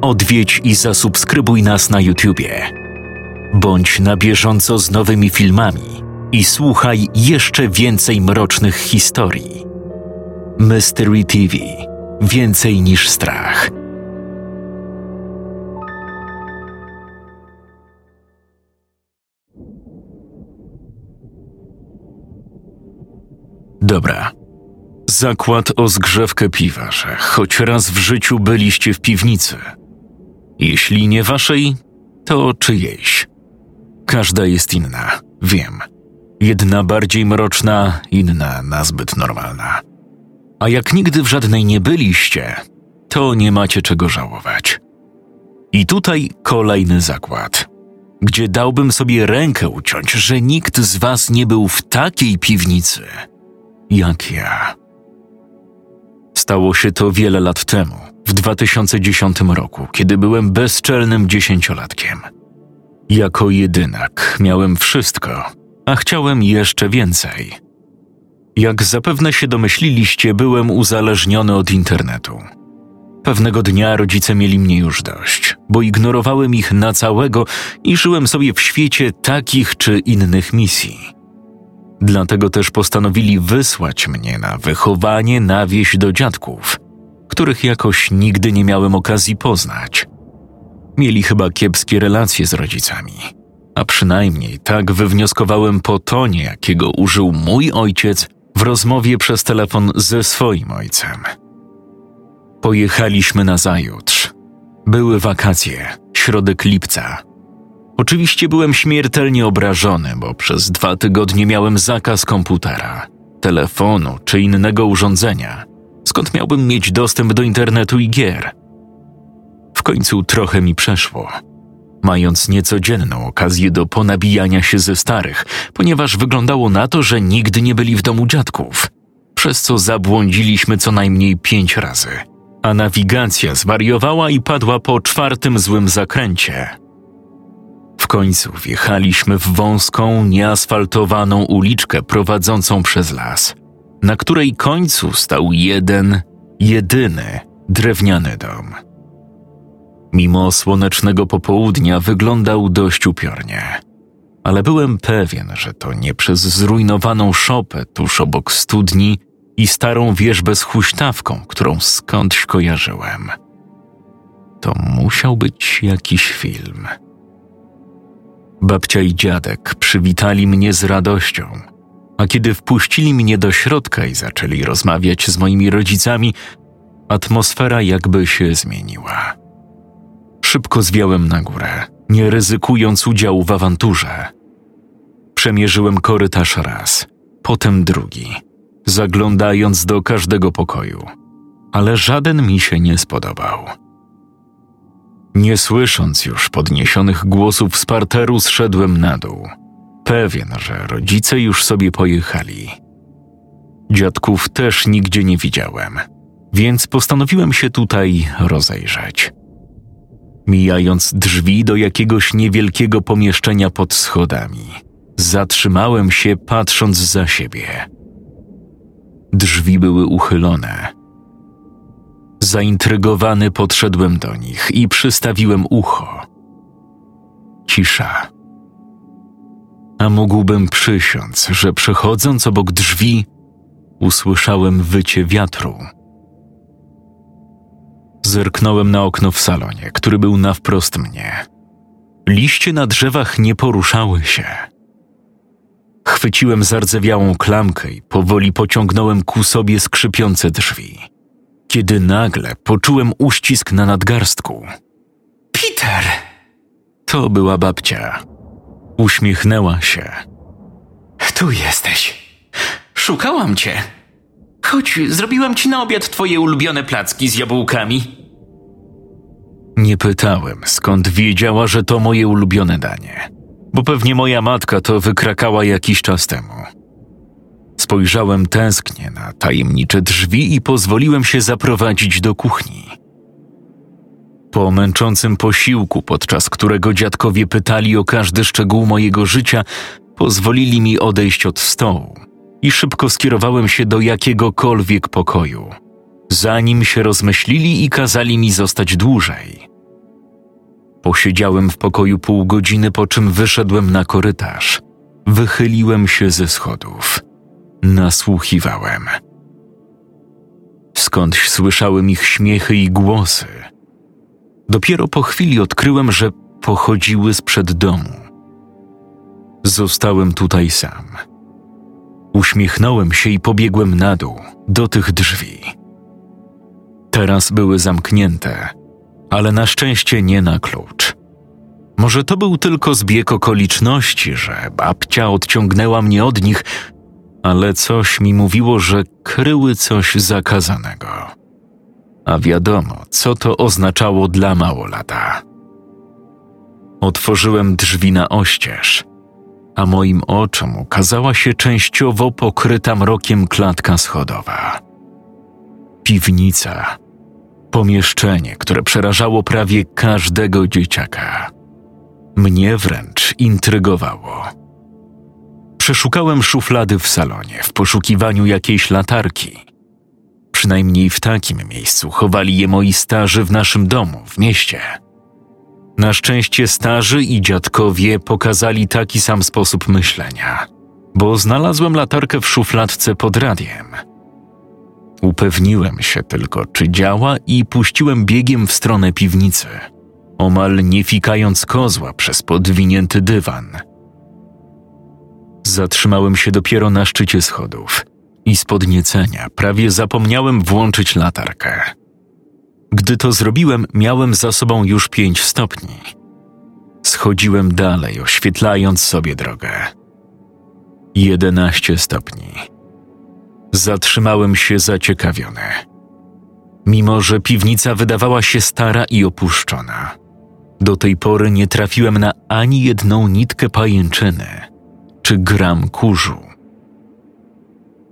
odwiedź i zasubskrybuj nas na YouTubie. Bądź na bieżąco z nowymi filmami i słuchaj jeszcze więcej mrocznych historii. Mystery TV Więcej niż strach. Dobra. Zakład o zgrzewkę piwa, że choć raz w życiu byliście w piwnicy. Jeśli nie waszej, to czyjejś. Każda jest inna, wiem. Jedna bardziej mroczna, inna nazbyt normalna. A jak nigdy w żadnej nie byliście, to nie macie czego żałować. I tutaj kolejny zakład, gdzie dałbym sobie rękę uciąć, że nikt z was nie był w takiej piwnicy jak ja. Stało się to wiele lat temu, w 2010 roku, kiedy byłem bezczelnym dziesięciolatkiem. Jako jedynak miałem wszystko, a chciałem jeszcze więcej. Jak zapewne się domyśliliście, byłem uzależniony od internetu. Pewnego dnia rodzice mieli mnie już dość, bo ignorowałem ich na całego i żyłem sobie w świecie takich czy innych misji. Dlatego też postanowili wysłać mnie na wychowanie na wieś do dziadków, których jakoś nigdy nie miałem okazji poznać. Mieli chyba kiepskie relacje z rodzicami, a przynajmniej tak wywnioskowałem po tonie, jakiego użył mój ojciec w rozmowie przez telefon ze swoim ojcem. Pojechaliśmy na zajutrz. Były wakacje, środek lipca. Oczywiście byłem śmiertelnie obrażony, bo przez dwa tygodnie miałem zakaz komputera, telefonu czy innego urządzenia. Skąd miałbym mieć dostęp do internetu i gier? W końcu trochę mi przeszło mając niecodzienną okazję do ponabijania się ze starych, ponieważ wyglądało na to, że nigdy nie byli w domu dziadków, przez co zabłądziliśmy co najmniej pięć razy, a nawigacja zwariowała i padła po czwartym złym zakręcie. W końcu wjechaliśmy w wąską, nieasfaltowaną uliczkę prowadzącą przez las, na której końcu stał jeden, jedyny drewniany dom. Mimo słonecznego popołudnia wyglądał dość upiornie. Ale byłem pewien, że to nie przez zrujnowaną szopę tuż obok studni i starą wieżbę z huśtawką, którą skądś kojarzyłem. To musiał być jakiś film. Babcia i dziadek przywitali mnie z radością, a kiedy wpuścili mnie do środka i zaczęli rozmawiać z moimi rodzicami, atmosfera jakby się zmieniła. Szybko zwiałem na górę, nie ryzykując udziału w awanturze. Przemierzyłem korytarz raz, potem drugi, zaglądając do każdego pokoju, ale żaden mi się nie spodobał. Nie słysząc już podniesionych głosów z parteru, zszedłem na dół, pewien, że rodzice już sobie pojechali. Dziadków też nigdzie nie widziałem, więc postanowiłem się tutaj rozejrzeć mijając drzwi do jakiegoś niewielkiego pomieszczenia pod schodami. Zatrzymałem się, patrząc za siebie. Drzwi były uchylone. Zaintrygowany podszedłem do nich i przystawiłem ucho. Cisza. A mógłbym przysiąc, że przechodząc obok drzwi, usłyszałem wycie wiatru. Zerknąłem na okno w salonie, który był na wprost mnie. Liście na drzewach nie poruszały się. Chwyciłem zardzewiałą klamkę i powoli pociągnąłem ku sobie skrzypiące drzwi. Kiedy nagle poczułem uścisk na nadgarstku. Peter! To była babcia. Uśmiechnęła się. Tu jesteś. Szukałam cię. Chodź, zrobiłam ci na obiad twoje ulubione placki z jabłkami. Nie pytałem, skąd wiedziała, że to moje ulubione danie, bo pewnie moja matka to wykrakała jakiś czas temu. Spojrzałem tęsknie na tajemnicze drzwi i pozwoliłem się zaprowadzić do kuchni. Po męczącym posiłku, podczas którego dziadkowie pytali o każdy szczegół mojego życia, pozwolili mi odejść od stołu i szybko skierowałem się do jakiegokolwiek pokoju, zanim się rozmyślili i kazali mi zostać dłużej, Posiedziałem w pokoju pół godziny, po czym wyszedłem na korytarz. Wychyliłem się ze schodów. Nasłuchiwałem. Skądś słyszałem ich śmiechy i głosy. Dopiero po chwili odkryłem, że pochodziły sprzed domu. Zostałem tutaj sam. Uśmiechnąłem się i pobiegłem na dół, do tych drzwi. Teraz były zamknięte, ale na szczęście nie na klucz. Może to był tylko zbieg okoliczności, że babcia odciągnęła mnie od nich, ale coś mi mówiło, że kryły coś zakazanego. A wiadomo, co to oznaczało dla małolata. Otworzyłem drzwi na oścież, a moim oczom ukazała się częściowo pokryta mrokiem klatka schodowa. Piwnica. Pomieszczenie, które przerażało prawie każdego dzieciaka. Mnie wręcz intrygowało. Przeszukałem szuflady w salonie w poszukiwaniu jakiejś latarki. Przynajmniej w takim miejscu chowali je moi starzy w naszym domu, w mieście. Na szczęście starzy i dziadkowie pokazali taki sam sposób myślenia, bo znalazłem latarkę w szufladce pod radiem. Upewniłem się tylko, czy działa i puściłem biegiem w stronę piwnicy, omal nie fikając kozła przez podwinięty dywan. Zatrzymałem się dopiero na szczycie schodów i z podniecenia prawie zapomniałem włączyć latarkę. Gdy to zrobiłem, miałem za sobą już pięć stopni. Schodziłem dalej, oświetlając sobie drogę. Jedenaście stopni. Zatrzymałem się zaciekawiony. Mimo, że piwnica wydawała się stara i opuszczona, do tej pory nie trafiłem na ani jedną nitkę pajęczyny czy gram kurzu.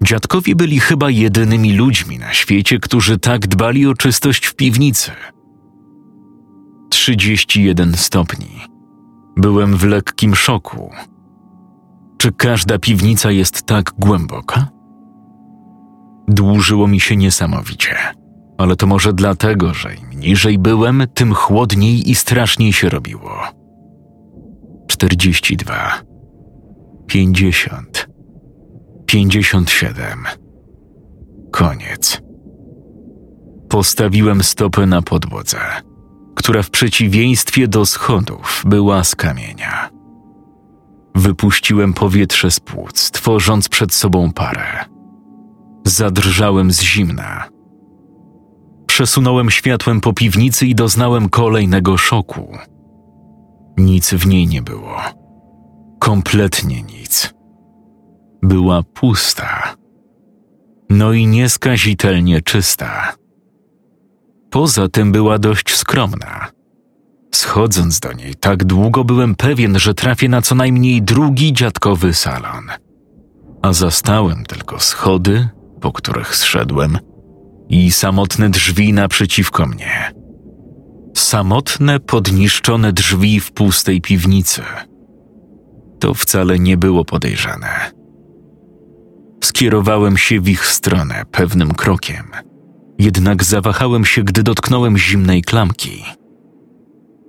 Dziadkowie byli chyba jedynymi ludźmi na świecie, którzy tak dbali o czystość w piwnicy. 31 stopni. Byłem w lekkim szoku. Czy każda piwnica jest tak głęboka? Dłużyło mi się niesamowicie, ale to może dlatego, że im niżej byłem, tym chłodniej i straszniej się robiło. 42, 50, 57. Koniec. Postawiłem stopę na podłodze, która w przeciwieństwie do schodów była z kamienia. Wypuściłem powietrze z płuc, tworząc przed sobą parę. Zadrżałem z zimna. Przesunąłem światłem po piwnicy i doznałem kolejnego szoku. Nic w niej nie było. Kompletnie nic. Była pusta. No i nieskazitelnie czysta. Poza tym była dość skromna. Schodząc do niej, tak długo byłem pewien, że trafię na co najmniej drugi dziadkowy salon. A zastałem tylko schody, po których zszedłem, i samotne drzwi naprzeciwko mnie. Samotne, podniszczone drzwi w pustej piwnicy. To wcale nie było podejrzane. Skierowałem się w ich stronę pewnym krokiem, jednak zawahałem się, gdy dotknąłem zimnej klamki.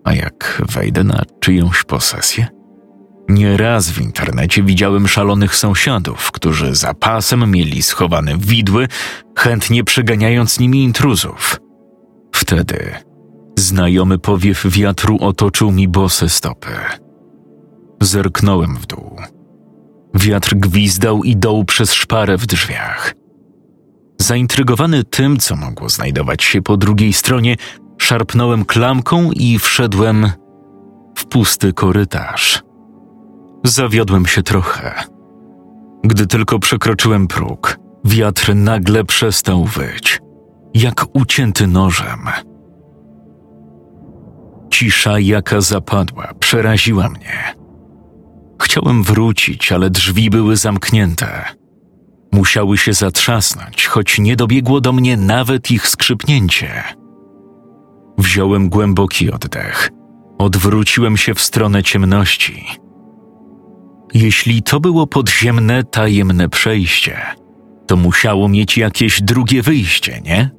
A jak wejdę na czyjąś posesję? Nieraz w internecie widziałem szalonych sąsiadów, którzy za pasem mieli schowane widły, chętnie przeganiając nimi intruzów. Wtedy znajomy powiew wiatru otoczył mi bose stopy. Zerknąłem w dół. Wiatr gwizdał i doł przez szparę w drzwiach. Zaintrygowany tym, co mogło znajdować się po drugiej stronie, szarpnąłem klamką i wszedłem w pusty korytarz. Zawiodłem się trochę. Gdy tylko przekroczyłem próg, wiatr nagle przestał wyć, jak ucięty nożem. Cisza, jaka zapadła, przeraziła mnie. Chciałem wrócić, ale drzwi były zamknięte. Musiały się zatrzasnąć, choć nie dobiegło do mnie nawet ich skrzypnięcie. Wziąłem głęboki oddech. Odwróciłem się w stronę ciemności. Jeśli to było podziemne, tajemne przejście, to musiało mieć jakieś drugie wyjście, nie?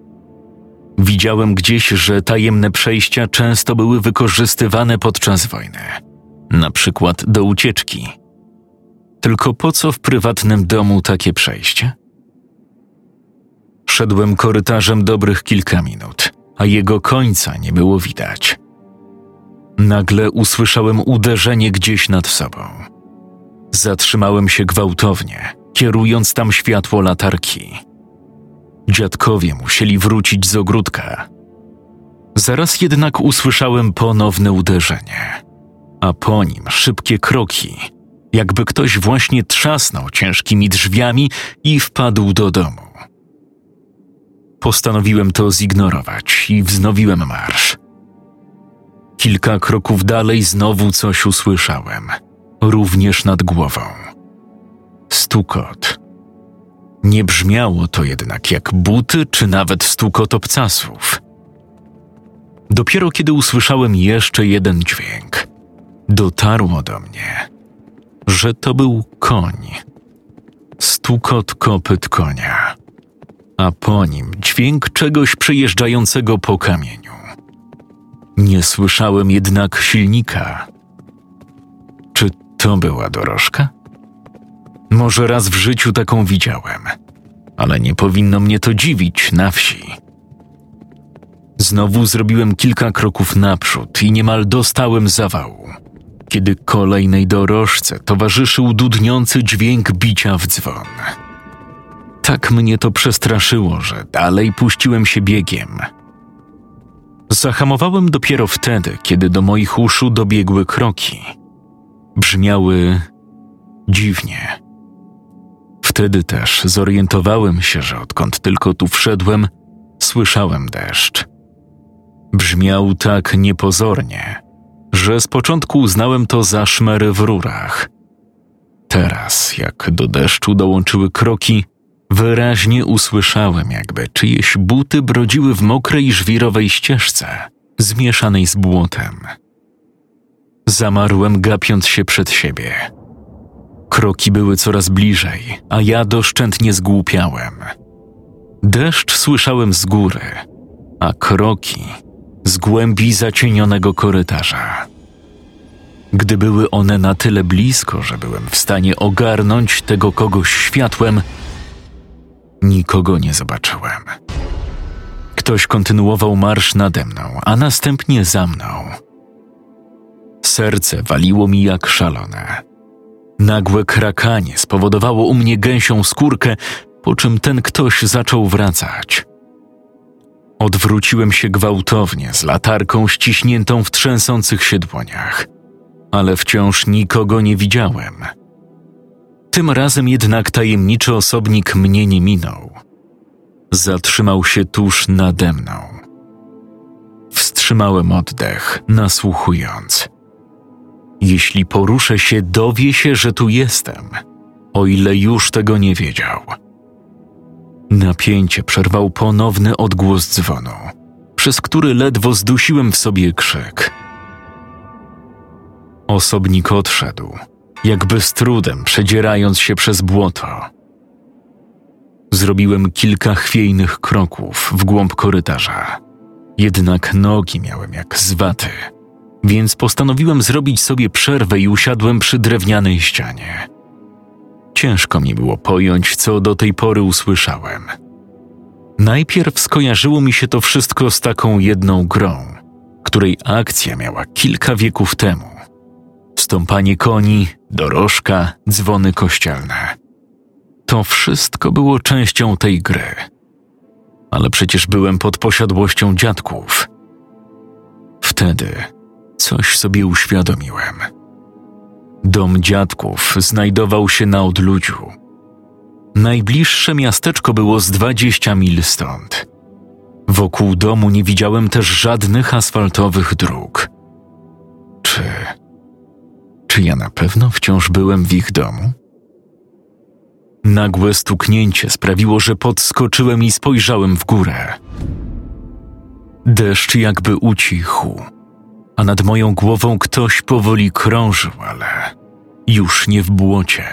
Widziałem gdzieś, że tajemne przejścia często były wykorzystywane podczas wojny, na przykład do ucieczki. Tylko po co w prywatnym domu takie przejście? Szedłem korytarzem dobrych kilka minut, a jego końca nie było widać. Nagle usłyszałem uderzenie gdzieś nad sobą. Zatrzymałem się gwałtownie, kierując tam światło latarki. Dziadkowie musieli wrócić z ogródka. Zaraz jednak usłyszałem ponowne uderzenie, a po nim szybkie kroki, jakby ktoś właśnie trzasnął ciężkimi drzwiami i wpadł do domu. Postanowiłem to zignorować i wznowiłem marsz. Kilka kroków dalej znowu coś usłyszałem, również nad głową. Stukot. Nie brzmiało to jednak jak buty czy nawet stukot obcasów. Dopiero kiedy usłyszałem jeszcze jeden dźwięk, dotarło do mnie, że to był koń. Stukot kopyt konia, a po nim dźwięk czegoś przejeżdżającego po kamieniu. Nie słyszałem jednak silnika. Czy to była dorożka? Może raz w życiu taką widziałem, ale nie powinno mnie to dziwić na wsi. Znowu zrobiłem kilka kroków naprzód i niemal dostałem zawału, kiedy kolejnej dorożce towarzyszył dudniący dźwięk bicia w dzwon. Tak mnie to przestraszyło, że dalej puściłem się biegiem. Zahamowałem dopiero wtedy, kiedy do moich uszu dobiegły kroki. Brzmiały dziwnie. Wtedy też zorientowałem się, że odkąd tylko tu wszedłem, słyszałem deszcz. Brzmiał tak niepozornie, że z początku uznałem to za szmery w rurach. Teraz, jak do deszczu dołączyły kroki, wyraźnie usłyszałem, jakby czyjeś buty brodziły w mokrej żwirowej ścieżce, zmieszanej z błotem. Zamarłem, gapiąc się przed siebie. Kroki były coraz bliżej, a ja doszczętnie zgłupiałem. Deszcz słyszałem z góry, a kroki z głębi zacienionego korytarza. Gdy były one na tyle blisko, że byłem w stanie ogarnąć tego kogoś światłem, nikogo nie zobaczyłem. Ktoś kontynuował marsz nade mną, a następnie za mną. Serce waliło mi jak szalone. Nagłe krakanie spowodowało u mnie gęsią skórkę, po czym ten ktoś zaczął wracać. Odwróciłem się gwałtownie z latarką ściśniętą w trzęsących się dłoniach, ale wciąż nikogo nie widziałem. Tym razem jednak tajemniczy osobnik mnie nie minął. Zatrzymał się tuż nade mną. Wstrzymałem oddech, nasłuchując. Jeśli poruszę się, dowie się, że tu jestem, o ile już tego nie wiedział. Napięcie przerwał ponowny odgłos dzwonu, przez który ledwo zdusiłem w sobie krzyk. Osobnik odszedł, jakby z trudem przedzierając się przez błoto. Zrobiłem kilka chwiejnych kroków w głąb korytarza, jednak nogi miałem jak z waty, więc postanowiłem zrobić sobie przerwę i usiadłem przy drewnianej ścianie. Ciężko mi było pojąć, co do tej pory usłyszałem. Najpierw skojarzyło mi się to wszystko z taką jedną grą, której akcja miała kilka wieków temu. Stąpanie koni, dorożka, dzwony kościelne. To wszystko było częścią tej gry. Ale przecież byłem pod posiadłością dziadków. Wtedy coś sobie uświadomiłem. Dom dziadków znajdował się na odludziu. Najbliższe miasteczko było z dwadzieścia mil stąd. Wokół domu nie widziałem też żadnych asfaltowych dróg. Czy. Czy ja na pewno wciąż byłem w ich domu? Nagłe stuknięcie sprawiło, że podskoczyłem i spojrzałem w górę. Deszcz jakby ucichł a nad moją głową ktoś powoli krążył, ale już nie w błocie.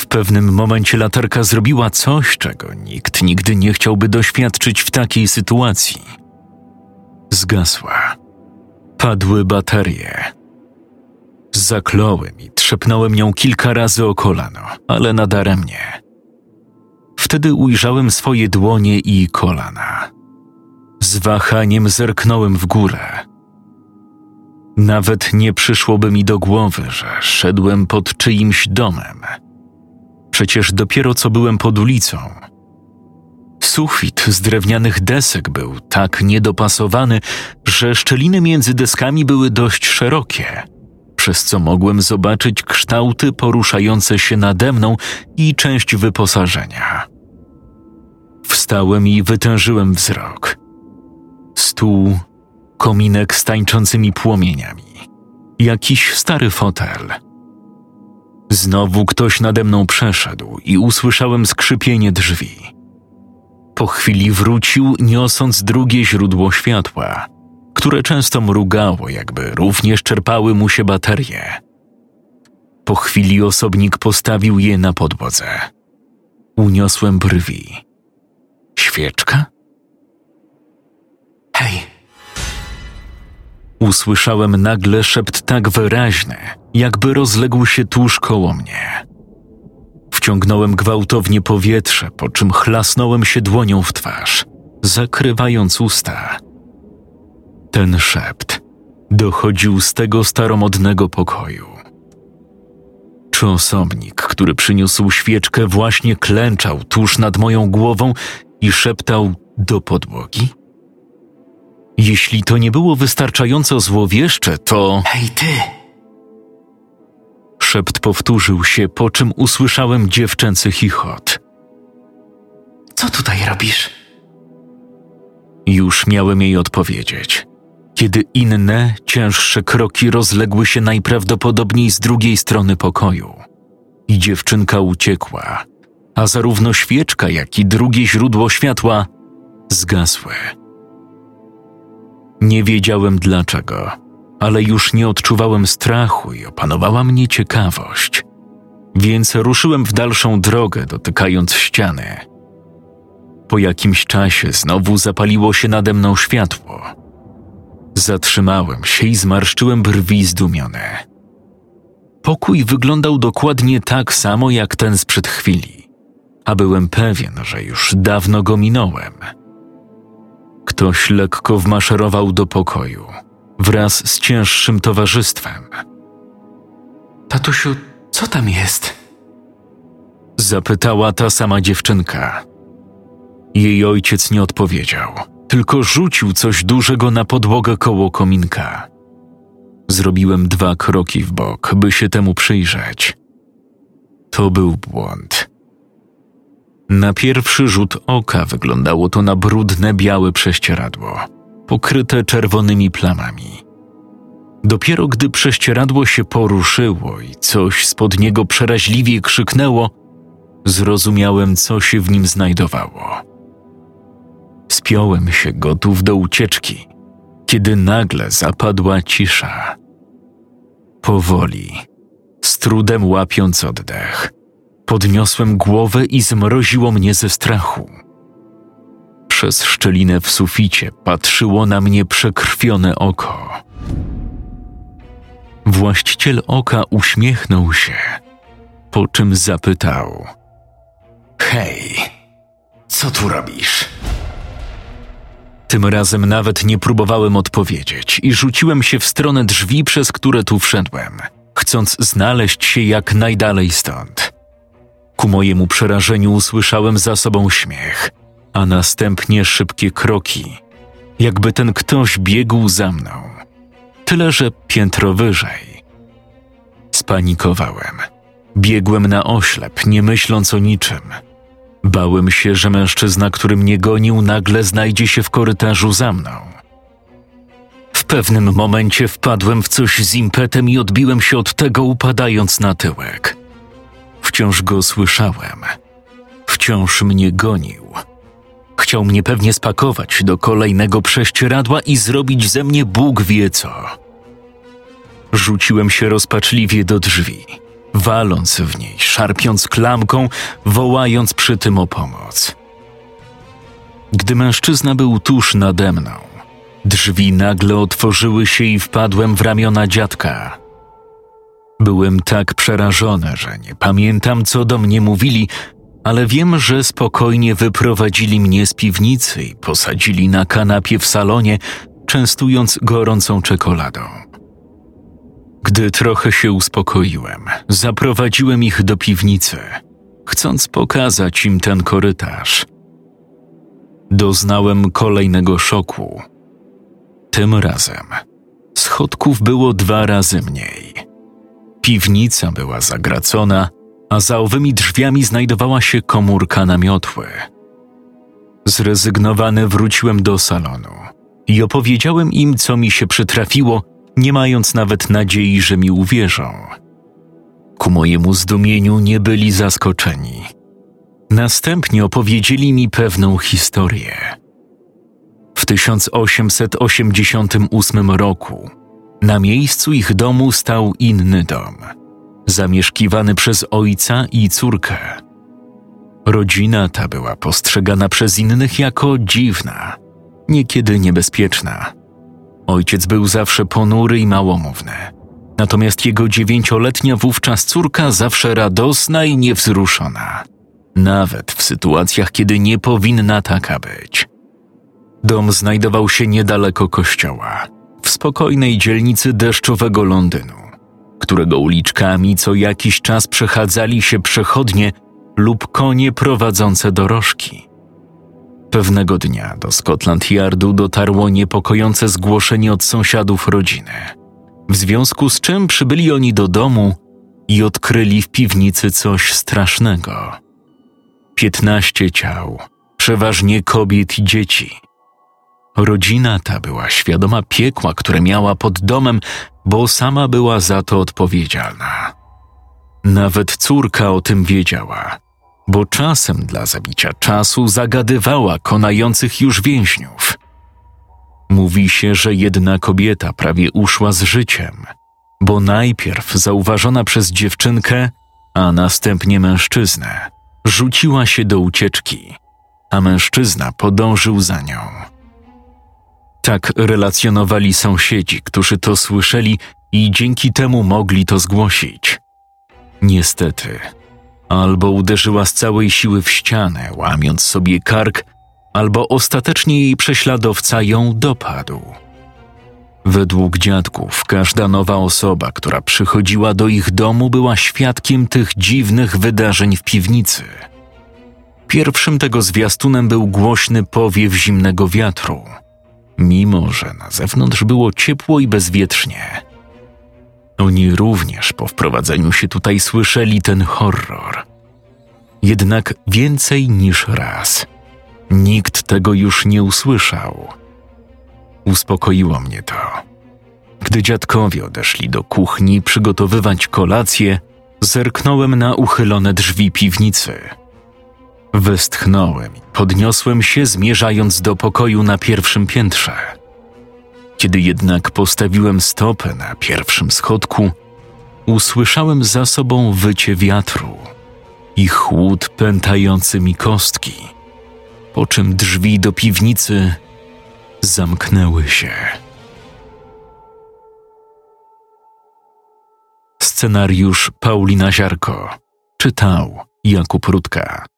W pewnym momencie latarka zrobiła coś, czego nikt nigdy nie chciałby doświadczyć w takiej sytuacji. Zgasła. Padły baterie. Zakląłem i trzepnąłem nią kilka razy o kolano, ale nadaremnie. Wtedy ujrzałem swoje dłonie i kolana. Z wahaniem zerknąłem w górę. Nawet nie przyszłoby mi do głowy, że szedłem pod czyimś domem. Przecież dopiero co byłem pod ulicą. Sufit z drewnianych desek był tak niedopasowany, że szczeliny między deskami były dość szerokie, przez co mogłem zobaczyć kształty poruszające się nade mną i część wyposażenia. Wstałem i wytężyłem wzrok. Stół, kominek z tańczącymi płomieniami, jakiś stary fotel. Znowu ktoś nade mną przeszedł i usłyszałem skrzypienie drzwi. Po chwili wrócił, niosąc drugie źródło światła, które często mrugało, jakby również czerpały mu się baterie. Po chwili osobnik postawił je na podłodze. Uniosłem brwi. Świeczka? Usłyszałem nagle szept tak wyraźny, jakby rozległ się tuż koło mnie. Wciągnąłem gwałtownie powietrze, po czym chlasnąłem się dłonią w twarz, zakrywając usta. Ten szept dochodził z tego staromodnego pokoju. Czy osobnik, który przyniósł świeczkę, właśnie klęczał tuż nad moją głową i szeptał do podłogi? Jeśli to nie było wystarczająco złowieszcze, to hej ty! szept powtórzył się, po czym usłyszałem dziewczęcy chichot. Co tutaj robisz? Już miałem jej odpowiedzieć, kiedy inne, cięższe kroki rozległy się najprawdopodobniej z drugiej strony pokoju. I dziewczynka uciekła, a zarówno świeczka, jak i drugie źródło światła zgasły. Nie wiedziałem dlaczego, ale już nie odczuwałem strachu i opanowała mnie ciekawość. Więc ruszyłem w dalszą drogę, dotykając ściany. Po jakimś czasie znowu zapaliło się nade mną światło. Zatrzymałem się i zmarszczyłem brwi zdumione. Pokój wyglądał dokładnie tak samo jak ten sprzed chwili, a byłem pewien, że już dawno go minąłem. Ktoś lekko wmaszerował do pokoju wraz z cięższym towarzystwem. Tatusiu, co tam jest? Zapytała ta sama dziewczynka. Jej ojciec nie odpowiedział, tylko rzucił coś dużego na podłogę koło kominka. Zrobiłem dwa kroki w bok, by się temu przyjrzeć. To był błąd. Na pierwszy rzut oka wyglądało to na brudne białe prześcieradło, pokryte czerwonymi plamami. Dopiero gdy prześcieradło się poruszyło i coś spod niego przeraźliwie krzyknęło, zrozumiałem, co się w nim znajdowało. Spiąłem się gotów do ucieczki, kiedy nagle zapadła cisza. Powoli, z trudem łapiąc oddech, podniosłem głowę i zmroziło mnie ze strachu. Przez szczelinę w suficie patrzyło na mnie przekrwione oko. Właściciel oka uśmiechnął się, po czym zapytał: Hej, co tu robisz? Tym razem nawet nie próbowałem odpowiedzieć i rzuciłem się w stronę drzwi, przez które tu wszedłem, chcąc znaleźć się jak najdalej stąd. Ku mojemu przerażeniu usłyszałem za sobą śmiech, a następnie szybkie kroki, jakby ten ktoś biegł za mną. Tyle, że piętro wyżej. Spanikowałem. Biegłem na oślep, nie myśląc o niczym. Bałem się, że mężczyzna, który mnie gonił, nagle znajdzie się w korytarzu za mną. W pewnym momencie wpadłem w coś z impetem i odbiłem się od tego, upadając na tyłek. Wciąż go słyszałem. Wciąż mnie gonił. Chciał mnie pewnie spakować do kolejnego prześcieradła i zrobić ze mnie Bóg wie co. Rzuciłem się rozpaczliwie do drzwi, waląc w niej, szarpiąc klamką, wołając przy tym o pomoc. Gdy mężczyzna był tuż nade mną, drzwi nagle otworzyły się i wpadłem w ramiona dziadka. Byłem tak przerażony, że nie pamiętam, co do mnie mówili, ale wiem, że spokojnie wyprowadzili mnie z piwnicy i posadzili na kanapie w salonie, częstując gorącą czekoladą. Gdy trochę się uspokoiłem, zaprowadziłem ich do piwnicy, chcąc pokazać im ten korytarz. Doznałem kolejnego szoku. Tym razem schodków było dwa razy mniej. Piwnica była zagracona, a za owymi drzwiami znajdowała się komórka na miotły. Zrezygnowany wróciłem do salonu i opowiedziałem im, co mi się przytrafiło, nie mając nawet nadziei, że mi uwierzą. Ku mojemu zdumieniu nie byli zaskoczeni. Następnie opowiedzieli mi pewną historię. W 1888 roku na miejscu ich domu stał inny dom, zamieszkiwany przez ojca i córkę. Rodzina ta była postrzegana przez innych jako dziwna, niekiedy niebezpieczna. Ojciec był zawsze ponury i małomówny, natomiast jego dziewięcioletnia wówczas córka zawsze radosna i niewzruszona, nawet w sytuacjach, kiedy nie powinna taka być. Dom znajdował się niedaleko kościoła, w spokojnej dzielnicy deszczowego Londynu, którego uliczkami co jakiś czas przechadzali się przechodnie lub konie prowadzące dorożki. Pewnego dnia do Scotland Yardu dotarło niepokojące zgłoszenie od sąsiadów rodziny, w związku z czym przybyli oni do domu i odkryli w piwnicy coś strasznego. Piętnaście ciał, przeważnie kobiet i dzieci. Rodzina ta była świadoma piekła, które miała pod domem, bo sama była za to odpowiedzialna. Nawet córka o tym wiedziała bo czasem dla zabicia czasu zagadywała konających już więźniów. Mówi się, że jedna kobieta prawie uszła z życiem, bo najpierw zauważona przez dziewczynkę, a następnie mężczyznę, rzuciła się do ucieczki, a mężczyzna podążył za nią. Tak relacjonowali sąsiedzi, którzy to słyszeli i dzięki temu mogli to zgłosić. Niestety, albo uderzyła z całej siły w ścianę, łamiąc sobie kark, albo ostatecznie jej prześladowca ją dopadł. Według dziadków, każda nowa osoba, która przychodziła do ich domu, była świadkiem tych dziwnych wydarzeń w piwnicy. Pierwszym tego zwiastunem był głośny powiew zimnego wiatru, mimo że na zewnątrz było ciepło i bezwietrznie. Oni również po wprowadzeniu się tutaj słyszeli ten horror. Jednak więcej niż raz. Nikt tego już nie usłyszał. Uspokoiło mnie to. Gdy dziadkowie odeszli do kuchni przygotowywać kolację, zerknąłem na uchylone drzwi piwnicy. Westchnąłem i podniosłem się, zmierzając do pokoju na pierwszym piętrze. Kiedy jednak postawiłem stopę na pierwszym schodku, usłyszałem za sobą wycie wiatru i chłód pętający mi kostki, po czym drzwi do piwnicy zamknęły się. Scenariusz Paulina Ziarko czytał Jakub Rutka.